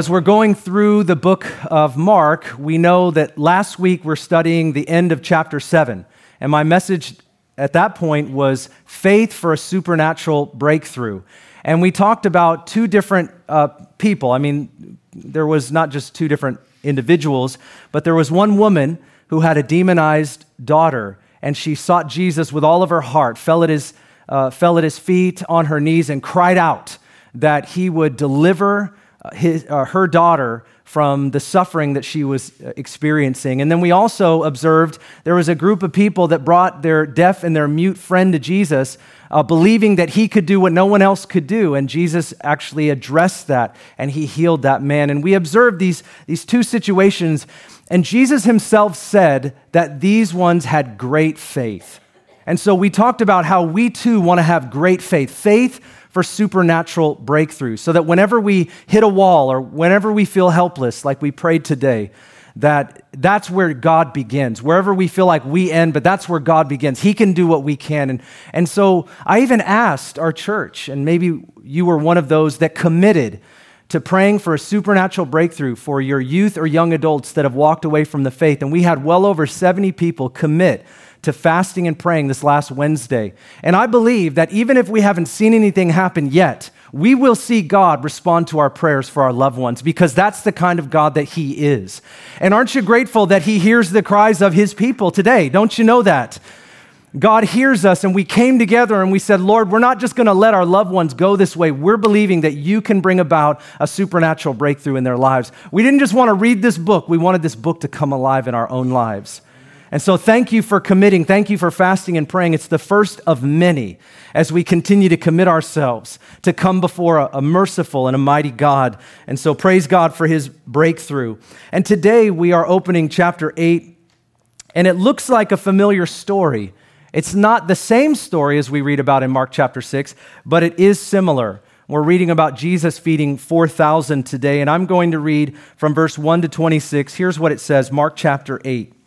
As we're going through the book of Mark, we know that last week we're studying the end of chapter 7. And my message at that point was faith for a supernatural breakthrough. And we talked about two different uh, people. I mean, there was not just two different individuals, but there was one woman who had a demonized daughter, and she sought Jesus with all of her heart, fell at his, uh, fell at his feet on her knees, and cried out that he would deliver his, uh, her daughter from the suffering that she was uh, experiencing. And then we also observed there was a group of people that brought their deaf and their mute friend to Jesus, uh, believing that he could do what no one else could do. And Jesus actually addressed that and he healed that man. And we observed these, these two situations. And Jesus himself said that these ones had great faith. And so we talked about how we too want to have great faith. Faith for supernatural breakthrough so that whenever we hit a wall or whenever we feel helpless, like we prayed today, that that's where God begins. Wherever we feel like we end, but that's where God begins. He can do what we can. And, and so I even asked our church, and maybe you were one of those that committed to praying for a supernatural breakthrough for your youth or young adults that have walked away from the faith. And we had well over 70 people commit to fasting and praying this last Wednesday. And I believe that even if we haven't seen anything happen yet, we will see God respond to our prayers for our loved ones because that's the kind of God that He is. And aren't you grateful that He hears the cries of His people today? Don't you know that? God hears us, and we came together and we said, Lord, we're not just going to let our loved ones go this way. We're believing that you can bring about a supernatural breakthrough in their lives. We didn't just want to read this book, we wanted this book to come alive in our own lives. And so, thank you for committing. Thank you for fasting and praying. It's the first of many as we continue to commit ourselves to come before a, a, merciful and a mighty God. And so, praise God for his breakthrough. And today we are opening chapter 8, and it looks like a familiar story. It's not the same story as we read about in Mark chapter 6, but it is similar. We're reading about Jesus feeding 4,000 today, and I'm going to read from verse 1 to 26. Here's what it says Mark chapter 8.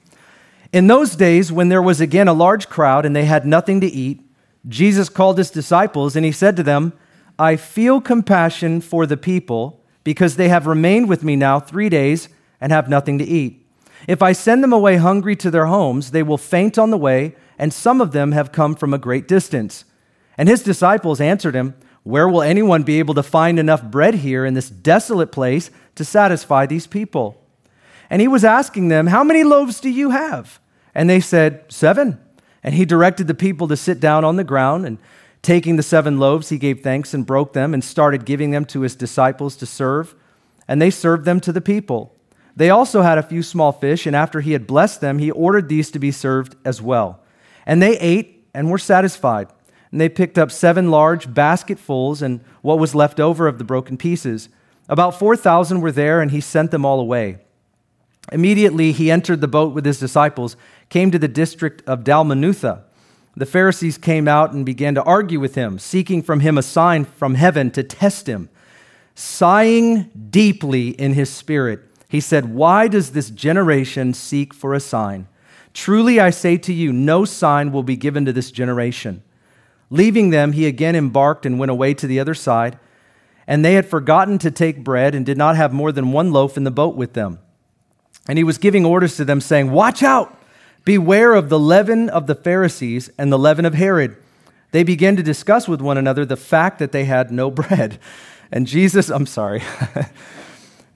In those days, when there was again a large crowd and they had nothing to eat, Jesus called his disciples and he said to them, I feel compassion for the people because they have remained with me now three days and have nothing to eat. If I send them away hungry to their homes, they will faint on the way, and some of them have come from a great distance. And his disciples answered him, Where will anyone be able to find enough bread here in this desolate place to satisfy these people? And he was asking them, How many loaves do you have? And they said, Seven. And he directed the people to sit down on the ground. And taking the seven loaves, he gave thanks and broke them and started giving them to his disciples to serve. And they served them to the people. They also had a few small fish, and after he had blessed them, he ordered these to be served as well. And they ate and were satisfied. And they picked up seven large basketfuls and what was left over of the broken pieces. About 4,000 were there, and he sent them all away. Immediately he entered the boat with his disciples, came to the district of Dalmanutha. The Pharisees came out and began to argue with him, seeking from him a sign from heaven to test him. Sighing deeply in his spirit, he said, Why does this generation seek for a sign? Truly I say to you, no sign will be given to this generation. Leaving them, he again embarked and went away to the other side. And they had forgotten to take bread and did not have more than one loaf in the boat with them. And he was giving orders to them, saying, Watch out! Beware of the leaven of the Pharisees and the leaven of Herod. They began to discuss with one another the fact that they had no bread. And Jesus, I'm sorry.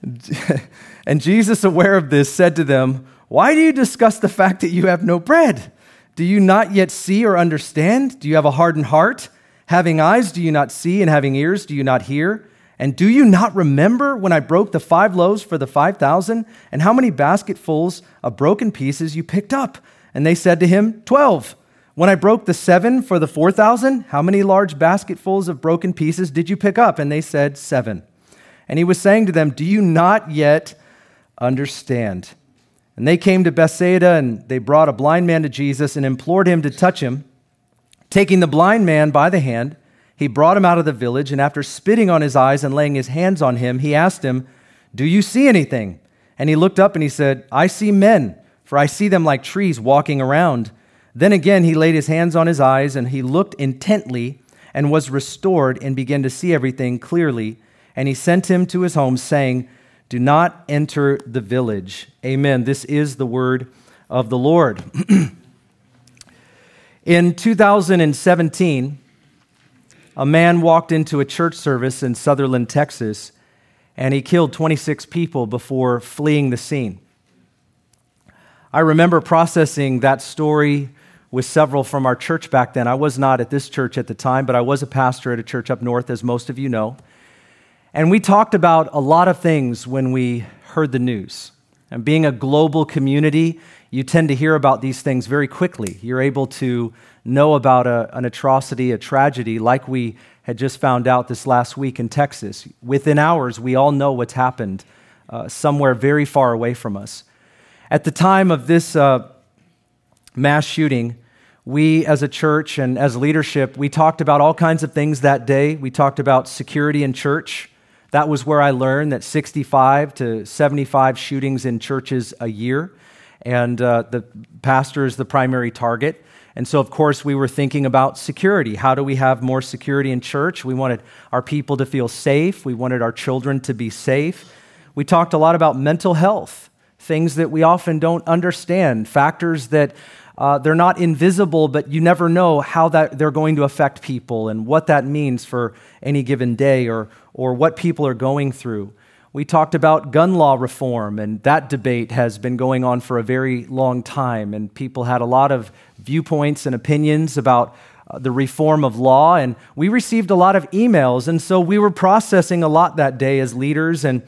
and Jesus, aware of this, said to them, Why do you discuss the fact that you have no bread? Do you not yet see or understand? Do you have a hardened heart? Having eyes, do you not see? And having ears, do you not hear? And do you not remember when I broke the five loaves for the 5,000 and how many basketfuls of broken pieces you picked up? And they said to him, 12. When I broke the seven for the 4,000, how many large basketfuls of broken pieces did you pick up? And they said, Seven. And he was saying to them, Do you not yet understand? And they came to Bethsaida and they brought a blind man to Jesus and implored him to touch him. Taking the blind man by the hand, he brought him out of the village, and after spitting on his eyes and laying his hands on him, he asked him, Do you see anything? And he looked up and he said, I see men, for I see them like trees walking around. Then again he laid his hands on his eyes, and he looked intently and was restored and began to see everything clearly. And he sent him to his home, saying, Do not enter the village. Amen. This is the word of the Lord. in 2017, a man walked into a church service in Sutherland, Texas, and he killed 26 people before fleeing the scene. I remember processing that story with several from our church back then. I was not at this church at the time, but I was a pastor at a church up north, as most of you know. And we talked about a lot of things when we heard the news. And being a global community, you tend to hear about these things very quickly. You're able to know about a, an atrocity, a tragedy, like we had just found out this last week in Texas. Within hours, we all know what's happened uh, somewhere very far away from us. At the time of this uh, mass shooting, we as a church and as leadership, we talked about all kinds of things that day. We talked about security in church. That was where I learned that 65 to 75 shootings in churches a year, and uh, the pastor is the primary target. And so, of course, we were thinking about security. How do we have more security in church? We wanted our people to feel safe, we wanted our children to be safe. We talked a lot about mental health, things that we often don't understand, factors that uh, they're not invisible, but you never know how that they're going to affect people and what that means for any given day or, or what people are going through. We talked about gun law reform, and that debate has been going on for a very long time. And people had a lot of viewpoints and opinions about uh, the reform of law. And we received a lot of emails. And so we were processing a lot that day as leaders. And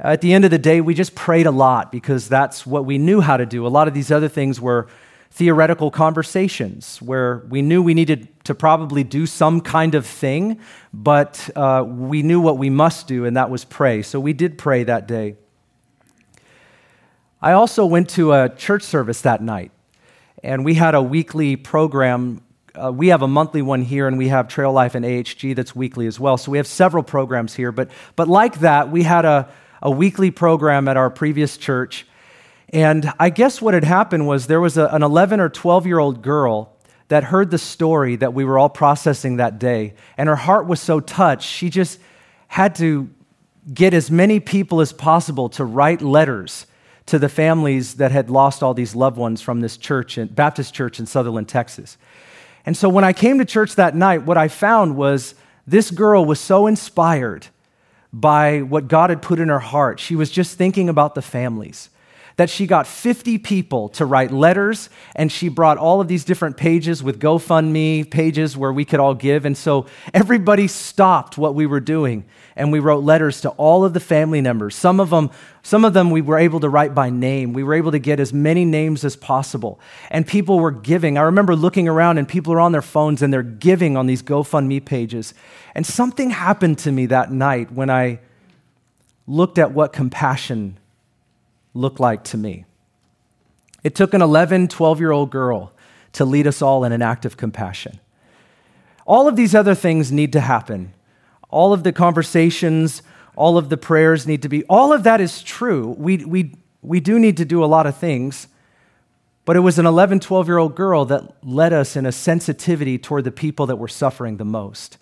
at the end of the day, we just prayed a lot because that's what we knew how to do. A lot of these other things were theoretical conversations where we knew we needed to probably do some kind of thing, but uh, we knew what we must do, and that was pray. So we did pray that day. I also went to a church service that night, and we had a weekly program. Uh, we have a monthly one here, and we have Trail Life and AHG that's weekly as well. So we have several programs here. But, but like that, we had a, a weekly program at our previous church and I guess what had happened was there was a, an 11 or 12 year old girl that heard the story that we were all processing that day. And her heart was so touched, she just had to get as many people as possible to write letters to the families that had lost all these loved ones from this church, Baptist church in Sutherland, Texas. And so when I came to church that night, what I found was this girl was so inspired by what God had put in her heart. She was just thinking about the families that she got 50 people to write letters, and she brought all of these different pages with GoFundMe pages where we could all give. And so everybody stopped what we were doing, and we wrote letters to all of the family members. Some of them, some of them we were able to write by name. We were able to get as many names as possible. And people were giving. I remember looking around, and people are on their phones and they're giving on these GoFundMe pages. And something happened to me that night when I looked at what compassion look like to me? It took an 11, 12 year old girl to lead us all in an act of compassion. All of these other things need to happen. All of the conversations, all of the prayers need to be, all of that is true. We, we, we do need to do a lot of things. But it was an 11, 12 year old girl that led us in a sensitivity toward the people that were suffering the most.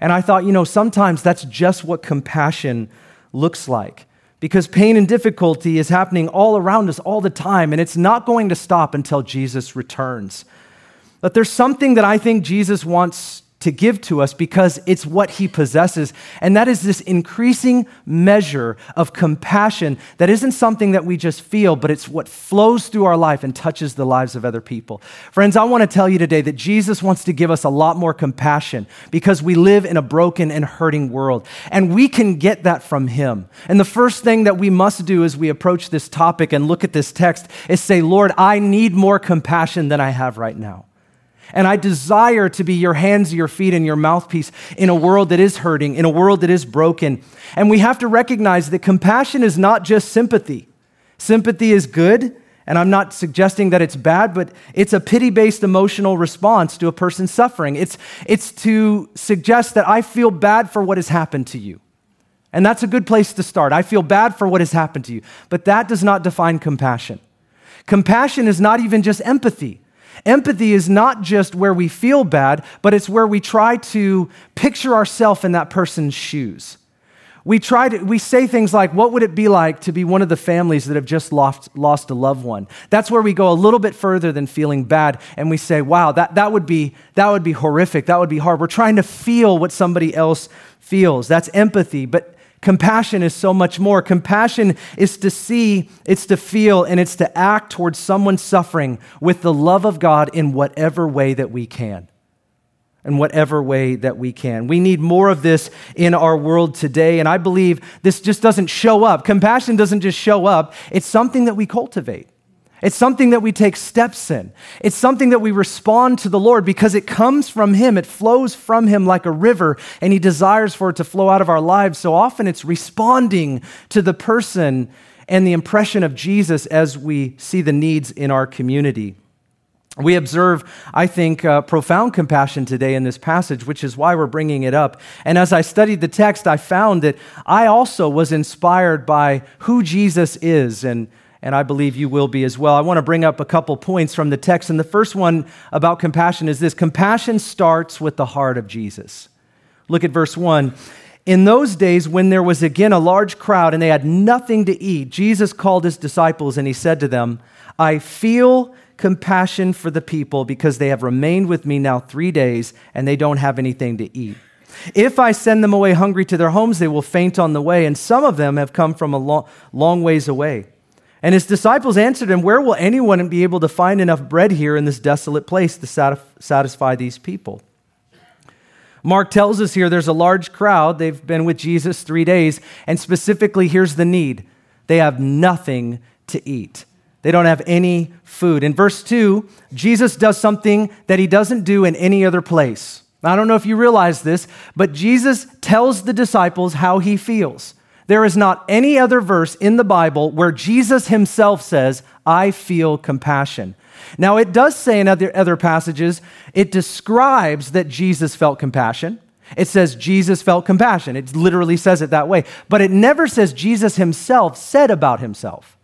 And I thought, you know, sometimes that's just what compassion looks like because pain and difficulty is happening all around us all the time, and it's not going to stop until Jesus returns. But there's something that I think Jesus wants to give to us because it's what he possesses. And that is this increasing measure of compassion that isn't something that we just feel, but it's what flows through our life and touches the lives of other people. Friends, I want to tell you today that Jesus wants to give us a lot more compassion because we live in a broken and hurting world. And we can get that from him. And the first thing that we must do as we approach this topic and look at this text is say, Lord, I need more compassion than I have right now. And I desire to be your hands, your feet, and your mouthpiece in a world that is hurting, in a world that is broken. And we have to recognize that compassion is not just sympathy. Sympathy is good, and I'm not suggesting that it's bad, but it's a pity based emotional response to a person suffering. It's, it's to suggest that I feel bad for what has happened to you. And that's a good place to start. I feel bad for what has happened to you. But that does not define compassion. Compassion is not even just empathy. Empathy is not just where we feel bad, but it's where we try to picture ourselves in that person's shoes. we try to we say things like what would it be like to be one of the families that have just lost, lost a loved one? That's where we go a little bit further than feeling bad and we say wow that, that would be that would be horrific. That would be hard. We're trying to feel what somebody else feels. That's empathy. But compassion is so much more compassion is to see it's to feel and it's to act towards someone suffering with the love of god in whatever way that we can in whatever way that we can. We need more of this in our world today, and I believe this just doesn't show up. Compassion doesn't just show up, it's something that we cultivate. It's something that we take steps in. It's something that we respond to the Lord because it comes from Him. It flows from Him like a river, and He desires for it to flow out of our lives. So often it's responding to the person and the impression of Jesus as we see the needs in our community. We observe, I think, uh, profound compassion today in this passage, which is why we're bringing it up. And as I studied the text, I found that I also was inspired by who Jesus is, and, and I believe you will be as well. I want to bring up a couple points from the text. And the first one about compassion is this compassion starts with the heart of Jesus. Look at verse 1. In those days, when there was again a large crowd and they had nothing to eat, Jesus called his disciples and he said to them, I feel compassion for the people because they have remained with me now three days and they don't have anything to eat. If I send them away hungry to their homes, they will faint on the way, and some of them have come from a long, long ways away. And his disciples answered him, Where will anyone be able to find enough bread here in this desolate place to satisfy these people? Mark tells us here there's a large crowd. They've been with Jesus three days, and specifically, here's the need they have nothing to eat. They don't have any food. In verse 2, Jesus does something that he doesn't do in any other place. I don't know if you realize this, but Jesus tells the disciples how he feels. There is not any other verse in the Bible where Jesus himself says, I feel compassion. Now, it does say in other, other passages, it describes that Jesus felt compassion. It says Jesus felt compassion. It literally says it that way. But it never says Jesus himself said about himself.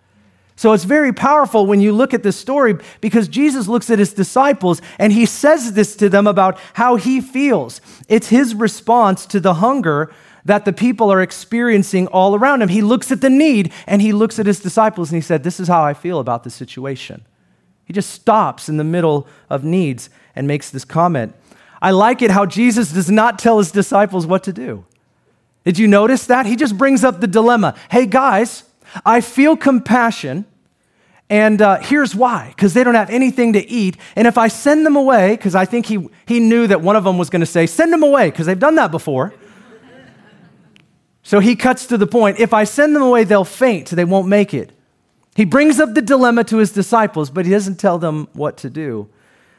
So it's very powerful when you look at this story because Jesus looks at his disciples and he says this to them about how he feels. It's his response to the hunger that the people are experiencing all around him. He looks at the need and he looks at his disciples and he said, This is how I feel about the situation. He just stops in the middle of needs and makes this comment. I like it how Jesus does not tell his disciples what to do. Did you notice that? He just brings up the dilemma. Hey, guys, I feel compassion, and uh, here's why because they don't have anything to eat. And if I send them away, because I think he, he knew that one of them was going to say, send them away, because they've done that before. So he cuts to the point if I send them away, they'll faint, they won't make it. He brings up the dilemma to his disciples, but he doesn't tell them what to do.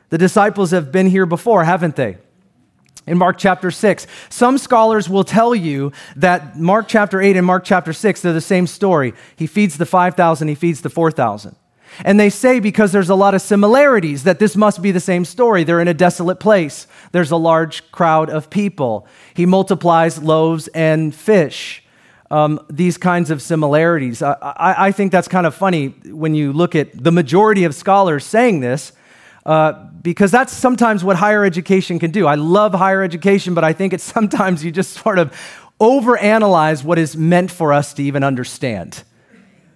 The disciples have been here before, haven't they? in Mark chapter 6. Some scholars will tell you that Mark chapter 8 and Mark chapter 6, they're the same story. He feeds the 5,000, he feeds the 4,000. And they say because there's a lot of similarities that this must be the same story. They're in a desolate place. There's a large crowd of people. He multiplies loaves and fish. Um, these kinds of similarities. I, I, I think that's kind of funny when you look at the majority of scholars saying this uh, because that's sometimes what higher education can do. I love higher education, but I think it's sometimes you just sort of overanalyze what is meant for us to even understand.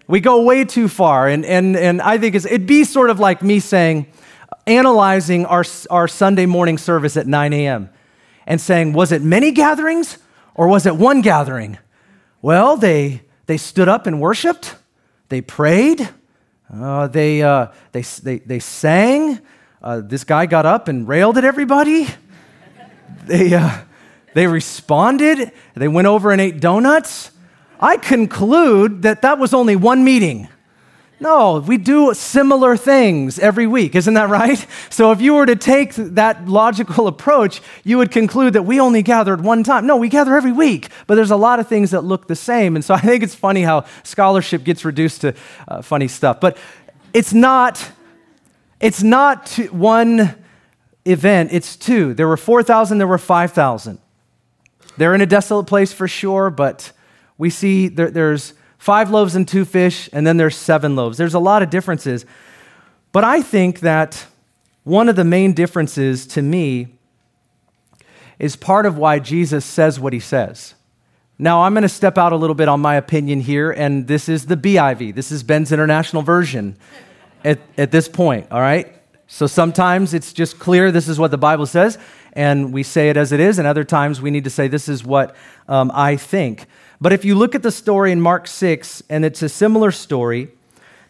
We go way too far, and, and, and I think it'd be sort of like me saying, analyzing our, our Sunday morning service at 9 a.m. and saying, was it many gatherings or was it one gathering? Well, they, they stood up and worshiped, they prayed, uh, they, uh, they, they, they sang, uh, this guy got up and railed at everybody. they, uh, they responded. They went over and ate donuts. I conclude that that was only one meeting. No, we do similar things every week, isn't that right? So if you were to take that logical approach, you would conclude that we only gathered one time. No, we gather every week, but there's a lot of things that look the same. And so I think it's funny how scholarship gets reduced to uh, funny stuff. But it's not it's not one event, it's two. There were 4,000, there were 5,000. They're in a desolate place for sure, but we see there, there's five loaves and two fish, and then there's seven loaves. There's a lot of differences. But I think that one of the main differences to me is part of why Jesus says what he says. Now, I'm going to step out a little bit on my opinion here, and this is the BIV. This is Ben's International Version at, at this point, all right? So sometimes it's just clear this is what the Bible says, and we say it as it is, and other times we need to say this is what um, I think. But if you look at the story in Mark 6, and it's a similar story,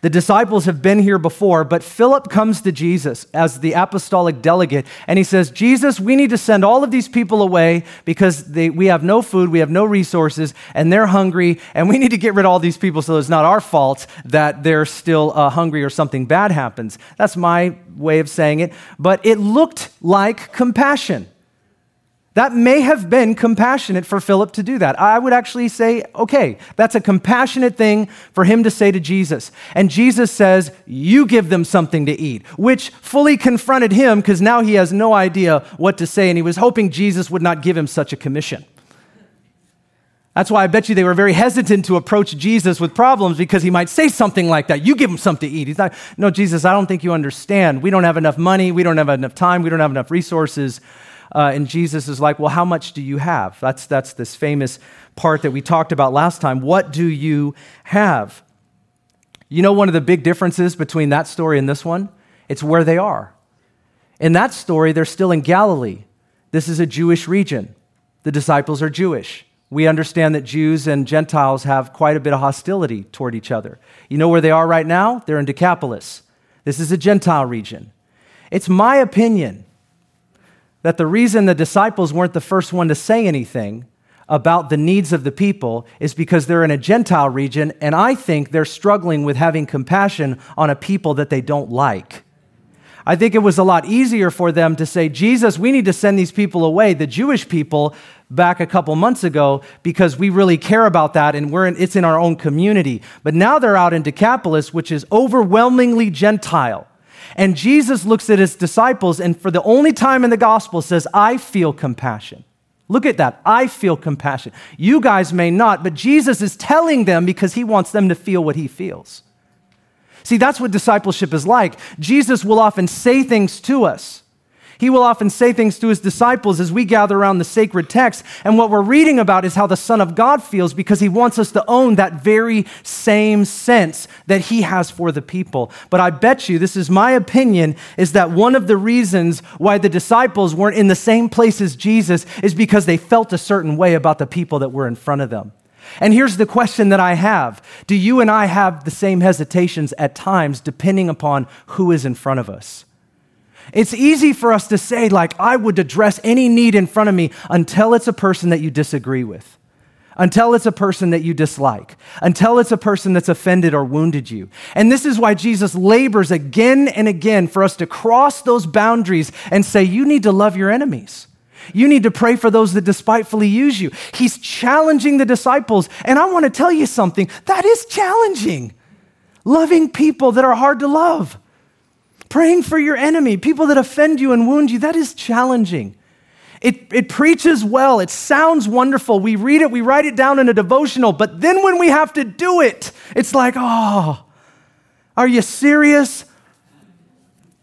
the disciples have been here before, but Philip comes to Jesus as the apostolic delegate, and he says, Jesus, we need to send all of these people away because they, we have no food, we have no resources, and they're hungry, and we need to get rid of all these people so it's not our fault that they're still uh, hungry or something bad happens. That's my way of saying it, but it looked like compassion. That may have been compassionate for Philip to do that. I would actually say, okay, that's a compassionate thing for him to say to Jesus. And Jesus says, You give them something to eat, which fully confronted him because now he has no idea what to say. And he was hoping Jesus would not give him such a commission. That's why I bet you they were very hesitant to approach Jesus with problems because he might say something like that. You give him something to eat. He's like, No, Jesus, I don't think you understand. We don't have enough money. We don't have enough time. We don't have enough resources. Uh, and Jesus is like, Well, how much do you have? That's, that's this famous part that we talked about last time. What do you have? You know, one of the big differences between that story and this one? It's where they are. In that story, they're still in Galilee. This is a Jewish region. The disciples are Jewish. We understand that Jews and Gentiles have quite a bit of hostility toward each other. You know where they are right now? They're in Decapolis. This is a Gentile region. It's my opinion that the reason the disciples weren't the first one to say anything about the needs of the people is because they're in a Gentile region, and I think they're struggling with having compassion on a people that they don't like. I think it was a lot easier for them to say, Jesus, we need to send these people away, the Jewish people, back a couple months ago, because we really care about that and we're in, it's in our own community. But now they're out in Decapolis, which is overwhelmingly Gentile. And Jesus looks at his disciples and for the only time in the gospel says, I feel compassion. Look at that. I feel compassion. You guys may not, but Jesus is telling them because he wants them to feel what he feels. See, that's what discipleship is like. Jesus will often say things to us he will often say things to his disciples as we gather around the sacred text. And what we're reading about is how the Son of God feels because he wants us to own that very same sense that he has for the people. But I bet you, this is my opinion, is that one of the reasons why the disciples weren't in the same place as Jesus is because they felt a certain way about the people that were in front of them. And here's the question that I have Do you and I have the same hesitations at times depending upon who is in front of us? It's easy for us to say, like, I would address any need in front of me until it's a person that you disagree with, until it's a person that you dislike, until it's a person that's offended or wounded you. And this is why Jesus labors again and again for us to cross those boundaries and say, you need to love your enemies. You need to pray for those that despitefully use you. He's challenging the disciples. And I want to tell you something that is challenging. Loving people that are hard to love. Praying for your enemy, people that offend you and wound you, that is challenging. It, it preaches well, it sounds wonderful. We read it, we write it down in a devotional, but then when we have to do it, it's like, oh, are you serious?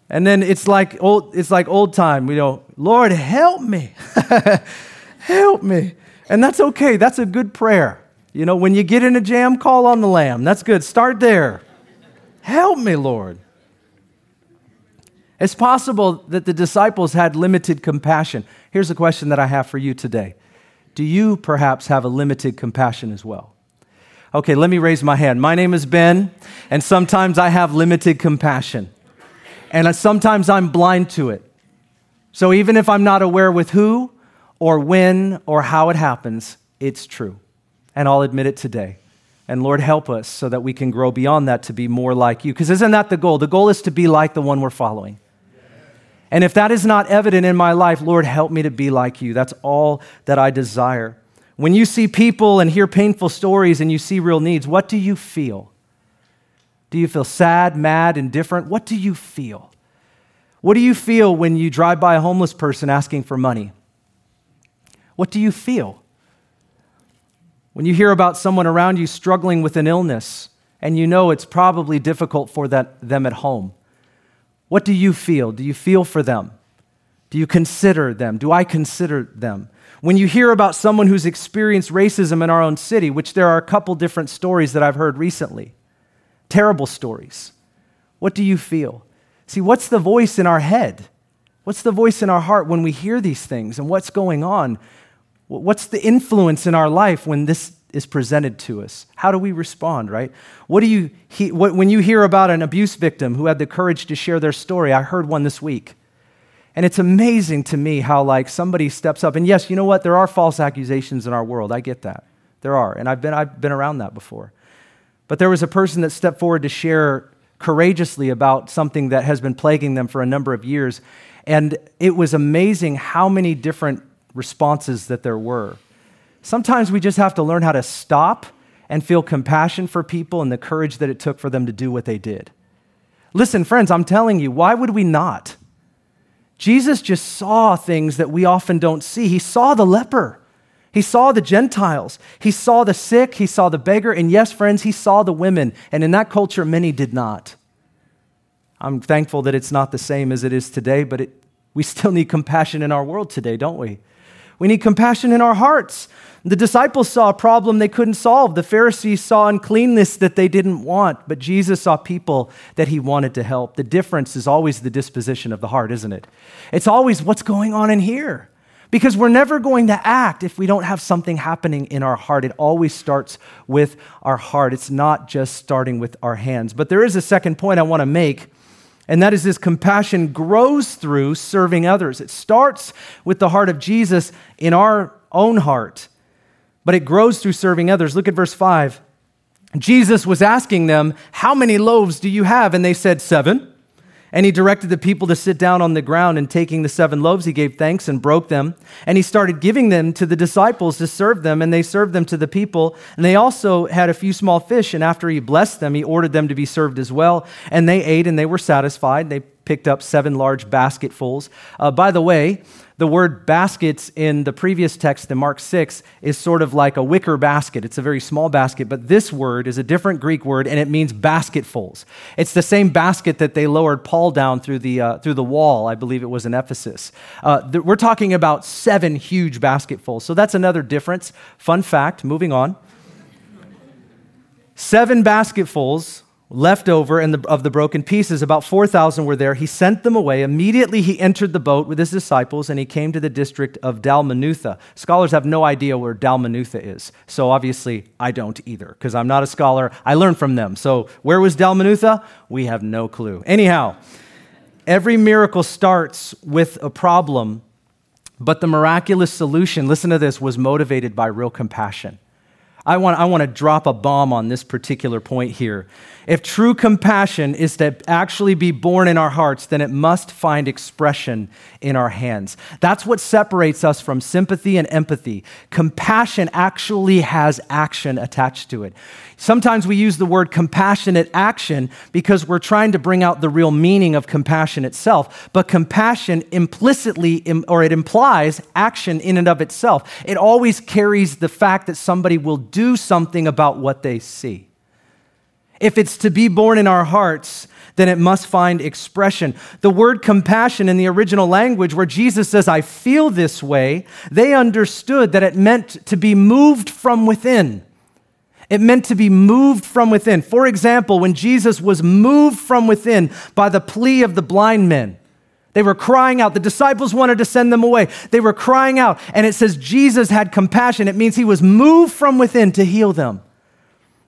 And then it's like old, it's like old time. We go, Lord, help me. help me. And that's okay. That's a good prayer. You know, when you get in a jam, call on the Lamb. That's good. Start there. Help me, Lord. It's possible that the disciples had limited compassion. Here's a question that I have for you today Do you perhaps have a limited compassion as well? Okay, let me raise my hand. My name is Ben, and sometimes I have limited compassion. And sometimes I'm blind to it. So even if I'm not aware with who or when or how it happens, it's true. And I'll admit it today. And Lord, help us so that we can grow beyond that to be more like you. Because isn't that the goal? The goal is to be like the one we're following. And if that is not evident in my life, Lord, help me to be like you. That's all that I desire. When you see people and hear painful stories and you see real needs, what do you feel? Do you feel sad, mad, indifferent? What do you feel? What do you feel when you drive by a homeless person asking for money? What do you feel? When you hear about someone around you struggling with an illness and you know it's probably difficult for that, them at home, what do you feel? Do you feel for them? Do you consider them? Do I consider them? When you hear about someone who's experienced racism in our own city, which there are a couple different stories that I've heard recently, terrible stories, what do you feel? See, what's the voice in our head? What's the voice in our heart when we hear these things and what's going on? What's the influence in our life when this is presented to us? How do we respond, right? What do you he, what, when you hear about an abuse victim who had the courage to share their story? I heard one this week. And it's amazing to me how like somebody steps up and yes, you know what? There are false accusations in our world. I get that. There are. And I've been I've been around that before. But there was a person that stepped forward to share courageously about something that has been plaguing them for a number of years. And it was amazing how many different responses that there were. Sometimes we just have to learn how to stop and feel compassion for people and the courage that it took for them to do what they did. Listen, friends, I'm telling you, why would we not? Jesus just saw things that we often don't see. He saw the leper, he saw the Gentiles, he saw the sick, he saw the beggar, and yes, friends, he saw the women. And in that culture, many did not. I'm thankful that it's not the same as it is today, but it, we still need compassion in our world today, don't we? We need compassion in our hearts. The disciples saw a problem they couldn't solve. The Pharisees saw uncleanness that they didn't want, but Jesus saw people that he wanted to help. The difference is always the disposition of the heart, isn't it? It's always what's going on in here. Because we're never going to act if we don't have something happening in our heart. It always starts with our heart. It's not just starting with our hands. But there is a second point I want to make and that is this compassion grows through serving others. It starts with the heart of Jesus in our own heart, but it grows through serving others. Look at verse 5. Jesus was asking them, How many loaves do you have? And they said, Seven. And he directed the people to sit down on the ground, and taking the seven loaves, he gave thanks and broke them. And he started giving them to the disciples to serve them, and they served them to the people. And they also had a few small fish, and after he blessed them, he ordered them to be served as well. And they ate, and they were satisfied. They picked up seven large basketfuls. Uh, by the way, the word baskets in the previous text in Mark 6 is sort of like a wicker basket. It's a very small basket, but this word is a different Greek word and it means basketfuls. It's the same basket that they lowered Paul down through the, uh, through the wall, I believe it was in Ephesus. Uh, th- we're talking about seven huge basketfuls. So that's another difference. Fun fact, moving on. Seven basketfuls left over the, of the broken pieces. About 4,000 were there. He sent them away. Immediately, he entered the boat with his disciples and he came to the district of Dalmanutha. Scholars have no idea where Dalmanutha is. So, obviously, I don't either because I'm not a scholar. I learned from them. So, where was Dalmanutha? We have no clue. Anyhow, every miracle starts with a problem, but the miraculous solution, listen to this, was motivated by real compassion. I want, I want to drop a bomb on this particular point here. If true compassion is to actually be born in our hearts, then it must find expression in our hands. That's what separates us from sympathy and empathy. Compassion actually has action attached to it. Sometimes we use the word compassionate action because we're trying to bring out the real meaning of compassion itself. But compassion implicitly, or it implies action in and of itself. It always carries the fact that somebody will do something about what they see. If it's to be born in our hearts, then it must find expression. The word compassion in the original language, where Jesus says, I feel this way, they understood that it meant to be moved from within. It meant to be moved from within. For example, when Jesus was moved from within by the plea of the blind men, they were crying out. The disciples wanted to send them away. They were crying out. And it says Jesus had compassion. It means he was moved from within to heal them.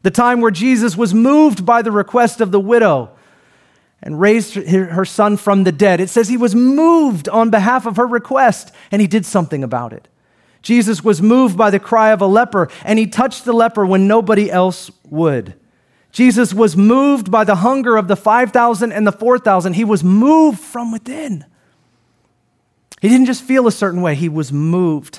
The time where Jesus was moved by the request of the widow and raised her son from the dead. It says he was moved on behalf of her request and he did something about it. Jesus was moved by the cry of a leper, and he touched the leper when nobody else would. Jesus was moved by the hunger of the 5,000 and the 4,000. He was moved from within. He didn't just feel a certain way, he was moved.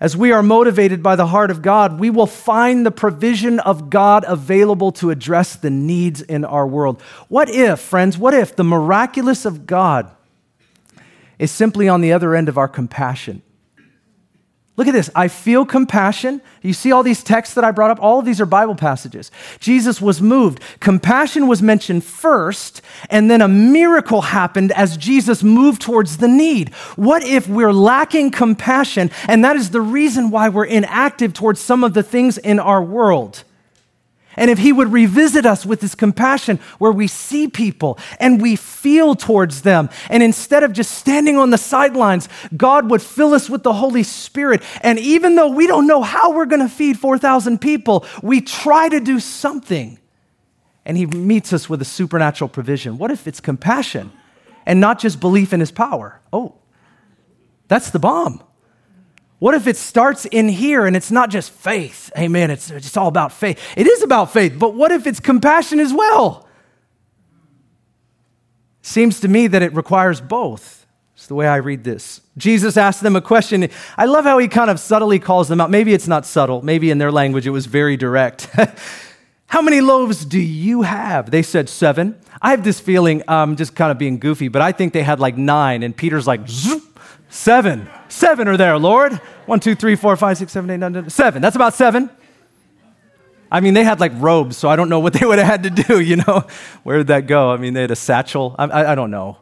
As we are motivated by the heart of God, we will find the provision of God available to address the needs in our world. What if, friends, what if the miraculous of God is simply on the other end of our compassion? Look at this. I feel compassion. You see all these texts that I brought up? All of these are Bible passages. Jesus was moved. Compassion was mentioned first, and then a miracle happened as Jesus moved towards the need. What if we're lacking compassion, and that is the reason why we're inactive towards some of the things in our world? And if he would revisit us with his compassion, where we see people and we feel towards them, and instead of just standing on the sidelines, God would fill us with the Holy Spirit. And even though we don't know how we're going to feed 4,000 people, we try to do something. And he meets us with a supernatural provision. What if it's compassion and not just belief in his power? Oh, that's the bomb. What if it starts in here and it's not just faith? Amen. It's, it's all about faith. It is about faith, but what if it's compassion as well? Seems to me that it requires both. It's the way I read this. Jesus asked them a question. I love how he kind of subtly calls them out. Maybe it's not subtle. Maybe in their language it was very direct. how many loaves do you have? They said seven. I have this feeling, um, just kind of being goofy, but I think they had like nine, and Peter's like, Zoop! Seven. Seven are there, Lord. One, two, three, four, five, six, seven, eight, nine, ten. Seven. That's about seven. I mean, they had like robes, so I don't know what they would have had to do, you know? Where did that go? I mean, they had a satchel. I, I, I don't know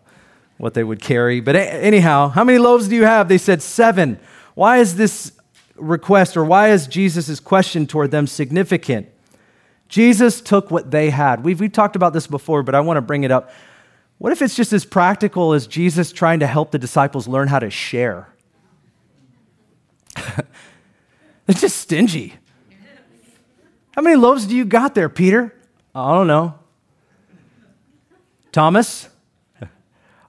what they would carry. But anyhow, how many loaves do you have? They said seven. Why is this request or why is Jesus' question toward them significant? Jesus took what they had. We've, we've talked about this before, but I want to bring it up. What if it's just as practical as Jesus trying to help the disciples learn how to share? They're just stingy. How many loaves do you got there, Peter? I don't know. Thomas?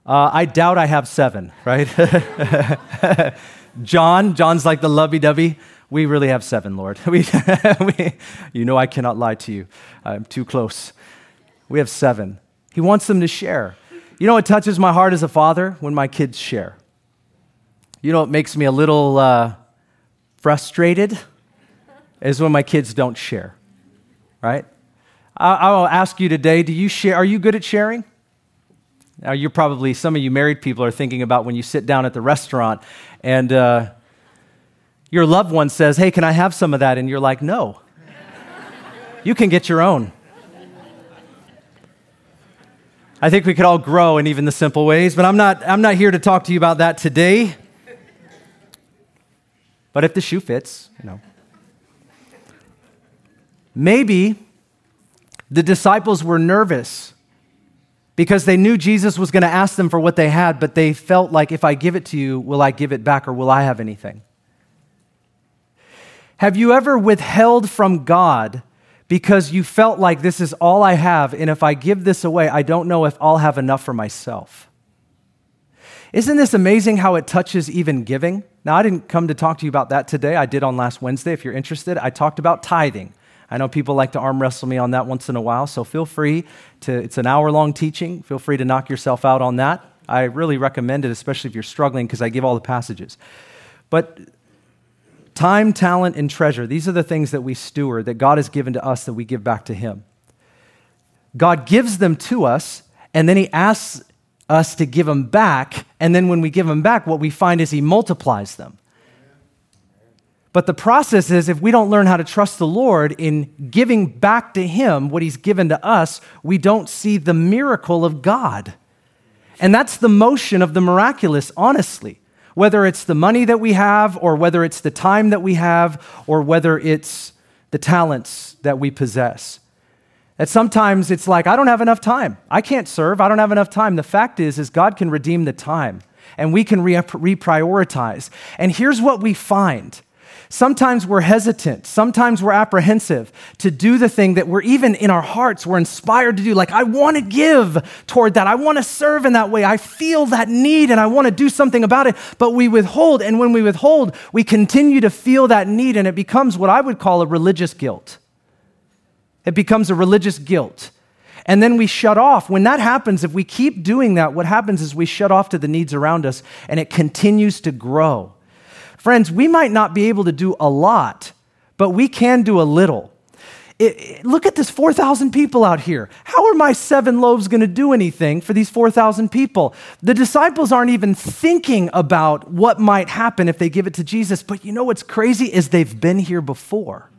Uh, I doubt I have seven, right? John? John's like the lovey dovey. We really have seven, Lord. We, we, you know I cannot lie to you. I'm too close. We have seven. He wants them to share. You know what touches my heart as a father? When my kids share. You know what makes me a little uh, frustrated? Is when my kids don't share, right? I, will ask you today do you share? Are you good at sharing? Now, you're probably, some of you married people are thinking about when you sit down at the restaurant and uh, your loved one says, Hey, can I have some of that? And you're like, No. you can get your own. I think we could all grow in even the simple ways, but I'm not, I'm not here to talk to you about that today. But if the shoe fits, you know. Maybe the disciples were nervous because they knew Jesus was going to ask them for what they had, but they felt like if I give it to you, will I give it back or will I have anything? Have you ever withheld from God because you felt like this is all I have, and if I give this away, I don't know if I'll have enough for myself. Isn't this amazing how it touches even giving? Now, I didn't come to talk to you about that today. I did on last Wednesday. If you're interested, I talked about tithing. I know people like to arm wrestle me on that once in a while, so feel free to, it's an hour long teaching. Feel free to knock yourself out on that. I really recommend it, especially if you're struggling, because I give all the passages. But Time, talent, and treasure. These are the things that we steward, that God has given to us, that we give back to Him. God gives them to us, and then He asks us to give them back. And then when we give them back, what we find is He multiplies them. But the process is if we don't learn how to trust the Lord in giving back to Him what He's given to us, we don't see the miracle of God. And that's the motion of the miraculous, honestly whether it's the money that we have, or whether it's the time that we have, or whether it's the talents that we possess. That sometimes it's like, I don't have enough time. I can't serve. I don't have enough time. The fact is, is God can redeem the time and we can re- reprioritize. And here's what we find Sometimes we're hesitant. Sometimes we're apprehensive to do the thing that we're even in our hearts, we're inspired to do. Like, I want to give toward that. I want to serve in that way. I feel that need and I want to do something about it. But we withhold. And when we withhold, we continue to feel that need and it becomes what I would call a religious guilt. It becomes a religious guilt. And then we shut off. When that happens, if we keep doing that, what happens is we shut off to the needs around us and it continues to grow. Friends, we might not be able to do a lot, but we can do a little. it, it, look at this 4,000 people out here. How are my seven loaves going to do anything for these 4,000 people? The disciples aren't even thinking about what might happen if they give it to Jesus. But you know what's crazy is they've been here before.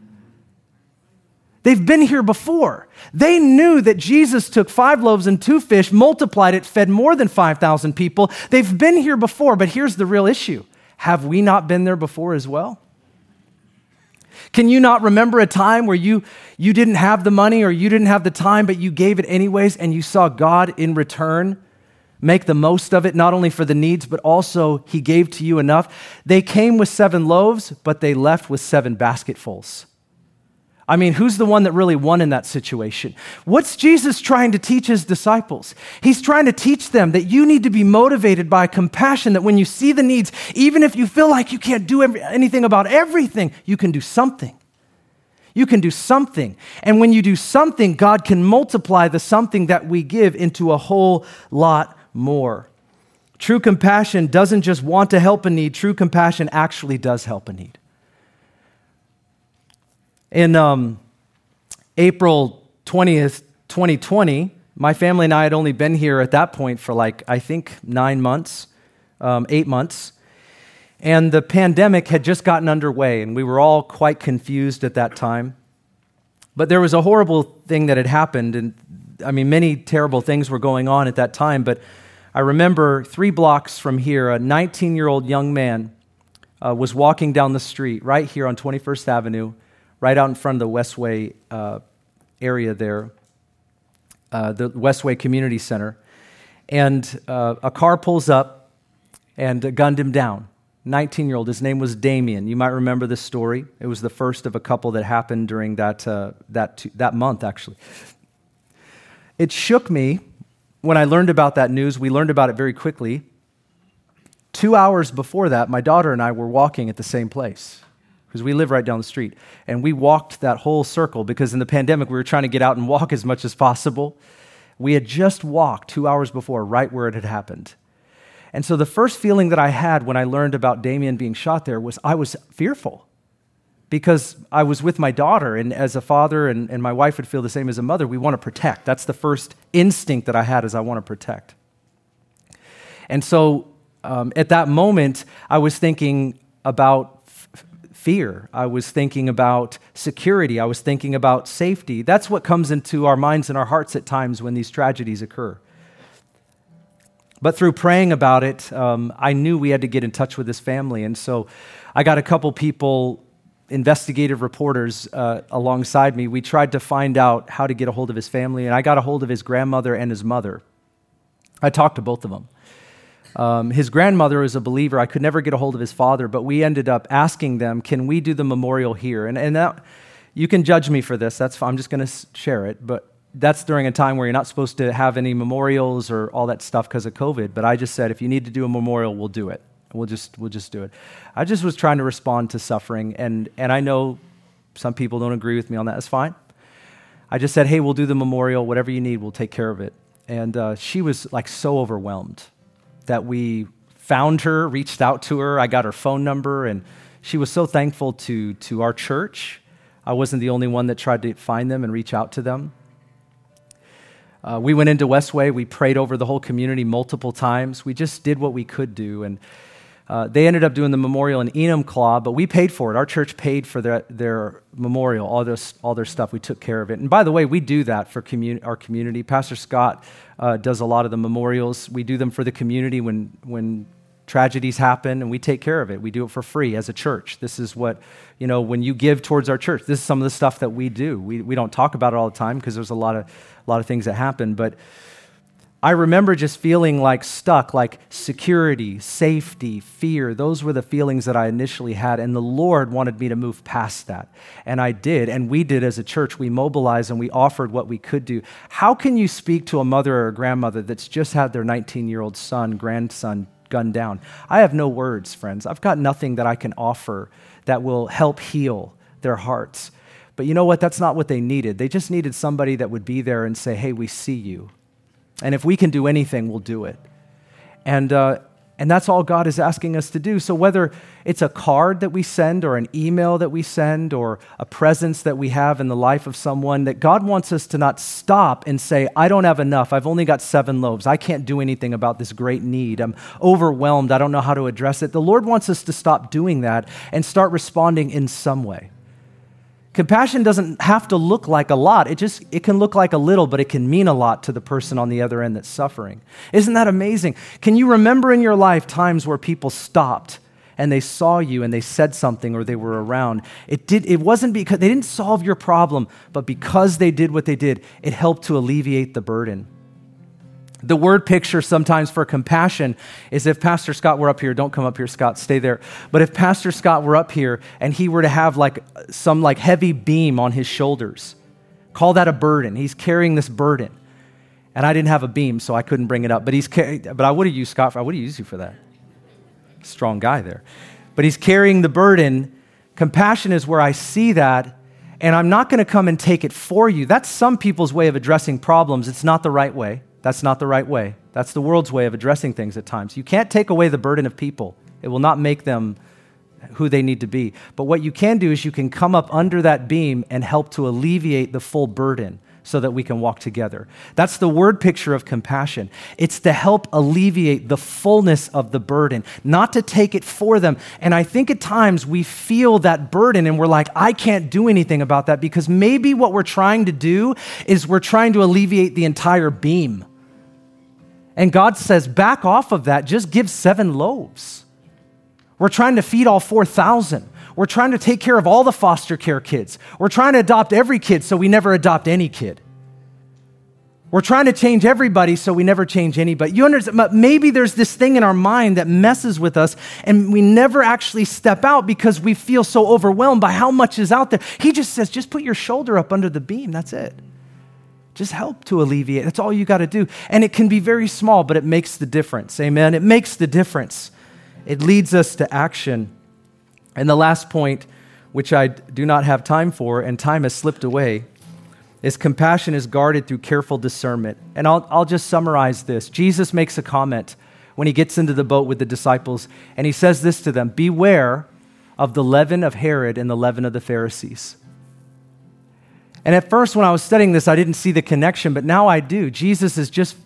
They've been here before. They knew that Jesus took five loaves and two fish, multiplied it, fed more than 5,000 people. They've been here before, but here's the real issue have we not been there before as well? Can you not remember a time where you, you didn't have the money or you didn't have the time, but you gave it anyways and you saw God in return make the most of it, not only for the needs, but also He gave to you enough? They came with seven loaves, but they left with seven basketfuls. I mean, who's the one that really won in that situation? What's Jesus trying to teach his disciples? He's trying to teach them that you need to be motivated by compassion, that when you see the needs, even if you feel like you can't do anything about everything, you can do something. You can do something. And when you do something, God can multiply the something that we give into a whole lot more. True compassion doesn't just want to help a need, true compassion actually does help a need. In um, April 20th, 2020, my family and I had only been here at that point for like, I think, nine months, um, eight months. And the pandemic had just gotten underway, and we were all quite confused at that time. But there was a horrible thing that had happened, and I mean, many terrible things were going on at that time. But I remember three blocks from here, a 19 year old young man uh, was walking down the street right here on 21st Avenue right out in front of the Westway uh, area there, uh, the Westway Community Center. And uh, a car pulls up and gunned him down. 19 year old. His name was Damien. You might remember this story. It was the first of a couple that happened during that, uh, that, that month, actually. It shook me when I learned about that news. We learned about it very quickly. Two hours before that, my daughter and I were walking at the same place because we live right down the street. And we walked that whole circle because in the pandemic, we were trying to get out and walk as much as possible. We had just walked two hours before, right where it had happened. And so the first feeling that I had when I learned about Damien being shot there was I was fearful because I was with my daughter, and as a father, and, and my wife would feel the same as a mother, we want to protect. That's the first instinct that I had is I want to protect. And so um, at that moment, I was thinking about fear. I was thinking about security. I was thinking about safety. That's what comes into our minds and our hearts at times when these tragedies occur. But through praying about it, um, I knew we had to get in touch with this family. And so I got a couple people, investigative reporters, uh, alongside me. We tried to find out how to get a hold of his family, and I got a hold of his grandmother and his mother. I talked to both of them. Um, his grandmother was a believer. I could never get a hold of his father, but we ended up asking them, can we do the memorial here? And, and that, you can judge me for this. That's I'm just going to share it. But that's during a time where you're not supposed to have any memorials or all that stuff because of COVID. But I just said, if you need to do a memorial, we'll do it. We'll just, we'll just do it. I just was trying to respond to suffering. And, and I know some people don't agree with me on that. That's fine. I just said, hey, we'll do the memorial. Whatever you need, we'll take care of it. And uh, she was like so overwhelmed that we found her, reached out to her. I got her phone number, and she was so thankful to, to our church. I wasn't the only one that tried to find them and reach out to them. Uh, we went into Westway. We prayed over the whole community multiple times. We just did what we could do. And uh, they ended up doing the memorial in Enumclaw, but we paid for it. Our church paid for their, their memorial, all, this, all their stuff. We took care of it. And by the way, we do that for commun- our community. Pastor Scott uh, does a lot of the memorials. We do them for the community when, when tragedies happen, and we take care of it. We do it for free as a church. This is what, you know, when you give towards our church, this is some of the stuff that we do. We, we don't talk about it all the time because there's a lot of, a lot of things that happen, but I remember just feeling like stuck, like security, safety, fear. Those were the feelings that I initially had. And the Lord wanted me to move past that. And I did. And we did as a church. We mobilized and we offered what we could do. How can you speak to a mother or a grandmother that's just had their 19 year old son, grandson gunned down? I have no words, friends. I've got nothing that I can offer that will help heal their hearts. But you know what? That's not what they needed. They just needed somebody that would be there and say, hey, we see you. And if we can do anything, we'll do it. And uh, And that's all God is asking us to do. So, whether it's a card that we send, or an email that we send, or a presence that we have in the life of someone, that God wants us to not stop and say, I don't have enough. I've only got seven loaves. I can't do anything about this great need. I'm overwhelmed. I don't know how to address it. The Lord wants us to stop doing that and start responding in some way. Compassion doesn't have to look like a lot. It just it can look like a little, but it can mean a lot to the person on the other end that's suffering. Isn't that amazing? Can you remember in your life times where people stopped and they saw you and they said something or they were around? It did it wasn't because they didn't solve your problem, but because they did what they did, it helped to alleviate the burden. The word picture sometimes for compassion is if Pastor Scott were up here, don't come up here, Scott, stay there. But if Pastor Scott were up here and he were to have like some like heavy beam on his shoulders, call that a burden. He's carrying this burden. And I didn't have a beam, so I couldn't bring it up. But he's but I would have used Scott. I would have used you for that. Strong guy there. But he's carrying the burden. Compassion is where I see that, and I'm not going to come and take it for you. That's some people's way of addressing problems. It's not the right way. That's not the right way. That's the world's way of addressing things at times. You can't take away the burden of people, it will not make them who they need to be. But what you can do is you can come up under that beam and help to alleviate the full burden so that we can walk together. That's the word picture of compassion. It's to help alleviate the fullness of the burden, not to take it for them. And I think at times we feel that burden and we're like, I can't do anything about that because maybe what we're trying to do is we're trying to alleviate the entire beam. And God says, back off of that, just give seven loaves. We're trying to feed all 4,000. We're trying to take care of all the foster care kids. We're trying to adopt every kid so we never adopt any kid. We're trying to change everybody so we never change anybody. You understand? But maybe there's this thing in our mind that messes with us and we never actually step out because we feel so overwhelmed by how much is out there. He just says, just put your shoulder up under the beam. That's it. Just help to alleviate. That's all you got to do. And it can be very small, but it makes the difference. Amen. It makes the difference. It leads us to action. And the last point, which I do not have time for, and time has slipped away, is compassion is guarded through careful discernment. And I'll, I'll just summarize this. Jesus makes a comment when he gets into the boat with the disciples, and he says this to them Beware of the leaven of Herod and the leaven of the Pharisees. And at first, when I was studying this, I didn't see the connection, but now I do. Jesus is just,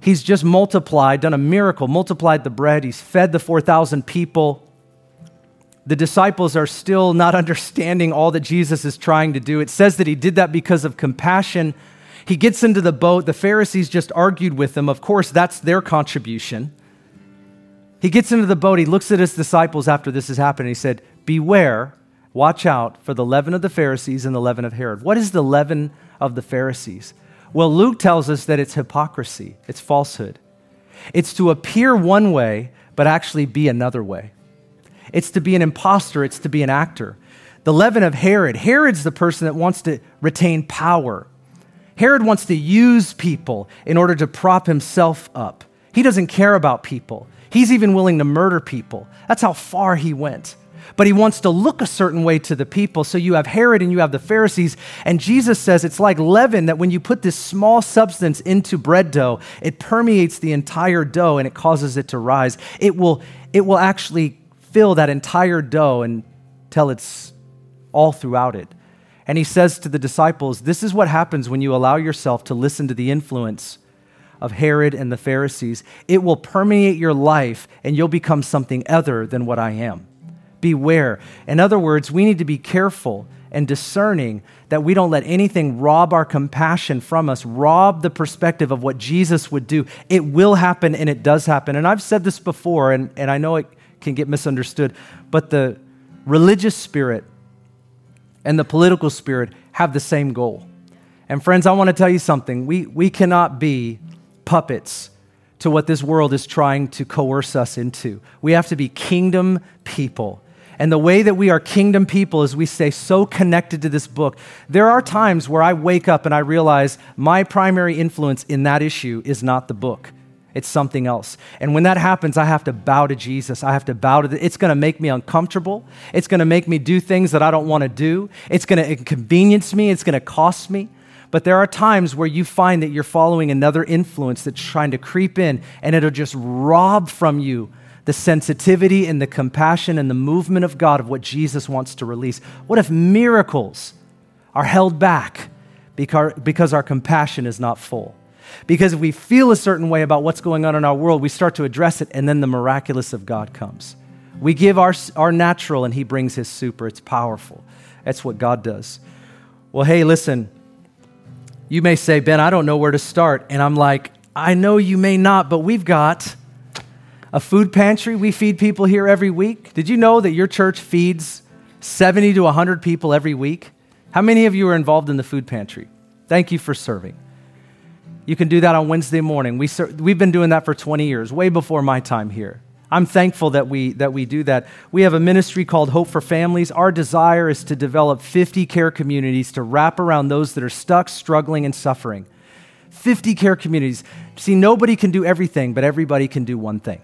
he's just multiplied, done a miracle, multiplied the bread, he's fed the 4,000 people. The disciples are still not understanding all that Jesus is trying to do. It says that he did that because of compassion. He gets into the boat. The Pharisees just argued with him. Of course, that's their contribution. He gets into the boat. He looks at his disciples after this has happened. He said, Beware Watch out for the leaven of the Pharisees and the leaven of Herod. What is the leaven of the Pharisees? Well, Luke tells us that it's hypocrisy, it's falsehood. It's to appear one way, but actually be another way. It's to be an impostor, it's to be an actor. The leaven of Herod Herod's the person that wants to retain power. Herod wants to use people in order to prop himself up. He doesn't care about people. He's even willing to murder people. That's how far he went but he wants to look a certain way to the people. So you have Herod and you have the Pharisees. And Jesus says it's like leaven that when you put this small substance into bread dough, it permeates the entire dough and it causes it to rise. It will, it will actually fill that entire dough until it's all throughout it. And he says to the disciples, This is what happens when you allow yourself to listen to the influence of Herod and the Pharisees. It will permeate your life and you'll become something other than what I am beware. In other words, we need to be careful and discerning that we don't let anything rob our compassion from us, rob the perspective of what Jesus would do. It will happen and it does happen. And I've said this before, and, and I know it can get misunderstood, but the religious spirit and the political spirit have the same goal. And friends, I want to tell you something. We, we cannot be puppets to what this world is trying to coerce us into. We have to be kingdom people. And the way that we are kingdom people is we stay so connected to this book. There are times where I wake up and I realize my primary influence in that issue is not the book. It's something else. And when that happens, I have to bow to Jesus. I have to bow to the, it's going to make me uncomfortable. It's going to make me do things that I don't want to do. It's going to inconvenience me. It's going to cost me. But there are times where you find that you're following another influence that's trying to creep in and it'll just rob from you the sensitivity and the compassion and the movement of God of what Jesus wants to release. What if miracles are held back because, our compassion is not full? Because if we feel a certain way about what's going on in our world, we start to address it, and then the miraculous of God comes. We give our, our natural, and He brings His super. It's powerful. That's what God does. Well, hey, listen, you may say, Ben, I don't know where to start. And I'm like, I know you may not, but we've got a food pantry. We feed people here every week. Did you know that your church feeds 70 to 100 people every week? How many of you are involved in the food pantry? Thank you for serving. You can do that on Wednesday morning. We ser- we've been doing that for 20 years, way before my time here. I'm thankful that we, that we do that. We have a ministry called Hope for Families. Our desire is to develop 50 care communities to wrap around those that are stuck, struggling, and suffering. 50 care communities. See, nobody can do everything, but everybody can do one thing.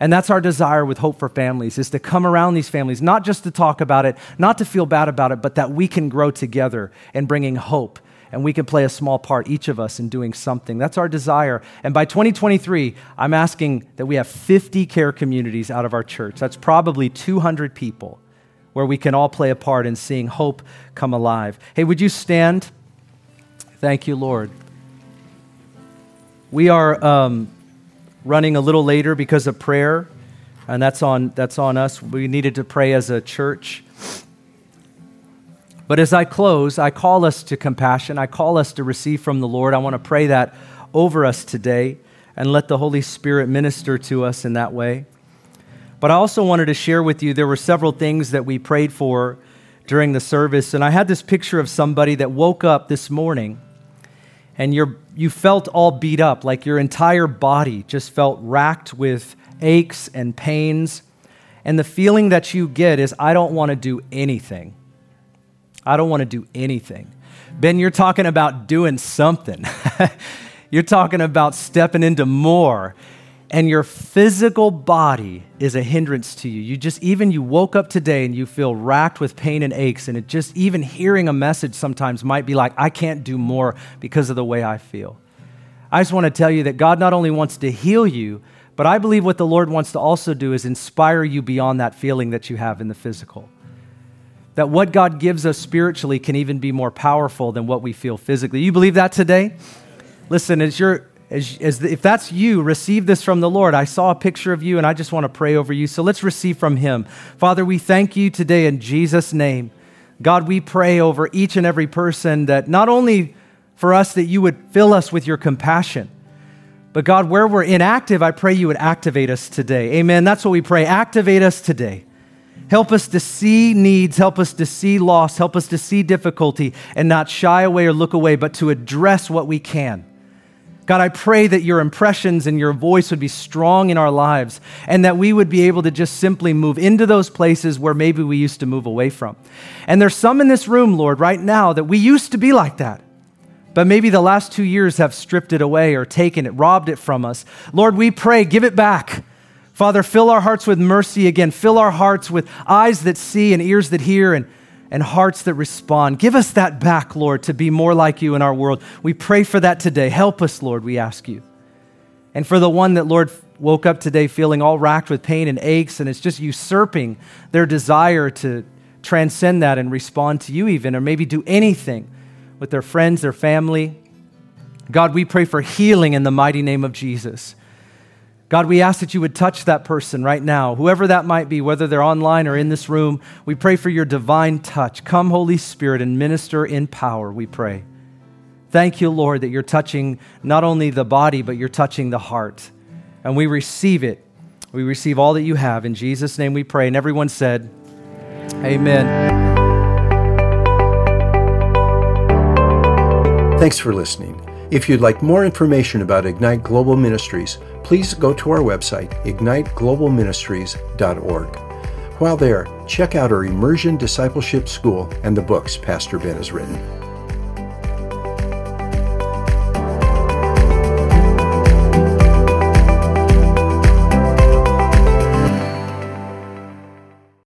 And that's our desire with Hope for Families is to come around these families, not just to talk about it, not to feel bad about it, but that we can grow together in bringing hope and we can play a small part, each of us, in doing something. That's our desire. And by 2023, I'm asking that we have 50 care communities out of our church. That's probably 200 people where we can all play a part in seeing hope come alive. Hey, would you stand? Thank you, Lord. We are um, running a little later because of prayer, and that's on, that's on us. We needed to pray as a church. But as I close, I call us to compassion. I call us to receive from the Lord. I want to pray that over us today and let the Holy Spirit minister to us in that way. But I also wanted to share with you there were several things that we prayed for during the service. And I had this picture of somebody that woke up this morning and you you felt all beat up, like your entire body just felt racked with aches and pains. And the feeling that you get is, I don't want to do anything. I don't want to do anything. Ben, you're talking about doing something. you're talking about stepping into more. And your physical body is a hindrance to you. You just, even you woke up today and you feel racked with pain and aches, and it just, even hearing a message sometimes might be like, I can't do more because of the way I feel. I just want to tell you that God not only wants to heal you, but I believe what the Lord wants to also do is inspire you beyond that feeling that you have in the physical that what God gives us spiritually can even be more powerful than what we feel physically. You believe that today? Listen, as you're as, as the, if that's you, receive this from the Lord. I saw a picture of you and I just want to pray over you. So let's receive from Him. Father, we thank you today in Jesus' name. God, we pray over each and every person that not only for us that you would fill us with your compassion, but God, where we're inactive, I pray you would activate us today. Amen. That's what we pray. Activate us today. Help us to see needs, help us to see loss, help us to see difficulty and not shy away or look away, but to address what we can. God, I pray that your impressions and your voice would be strong in our lives and that we would be able to just simply move into those places where maybe we used to move away from. And there's some in this room, Lord, right now that we used to be like that. But maybe the last two years have stripped it away or taken it, robbed it from us. Lord, we pray, give it back. Father, fill our hearts with mercy again. Fill our hearts with eyes that see and ears that hear and, and hearts that respond. Give us that back, Lord, to be more like you in our world. We pray for that today. Help us, Lord, we ask you. And for the one that, Lord, woke up today feeling all racked with pain and aches, and it's just usurping their desire to transcend that and respond to you, even, or maybe do anything with their friends, their family. God, we pray for healing in the mighty name of Jesus. God, we ask that you would touch that person right now, whoever that might be, whether they're online or in this room. We pray for your divine touch. Come, Holy Spirit, and minister in power, we pray. Thank you, Lord, that you're touching not only the body, but you're touching the heart. And we receive it. We receive all that you have. In Jesus' name we pray. And everyone said, Amen. Thanks for listening. If you'd like more information about Ignite Global Ministries, please go to our website, igniteglobalministries.org. While there, check out our Immersion Discipleship School and the books Pastor Ben has written.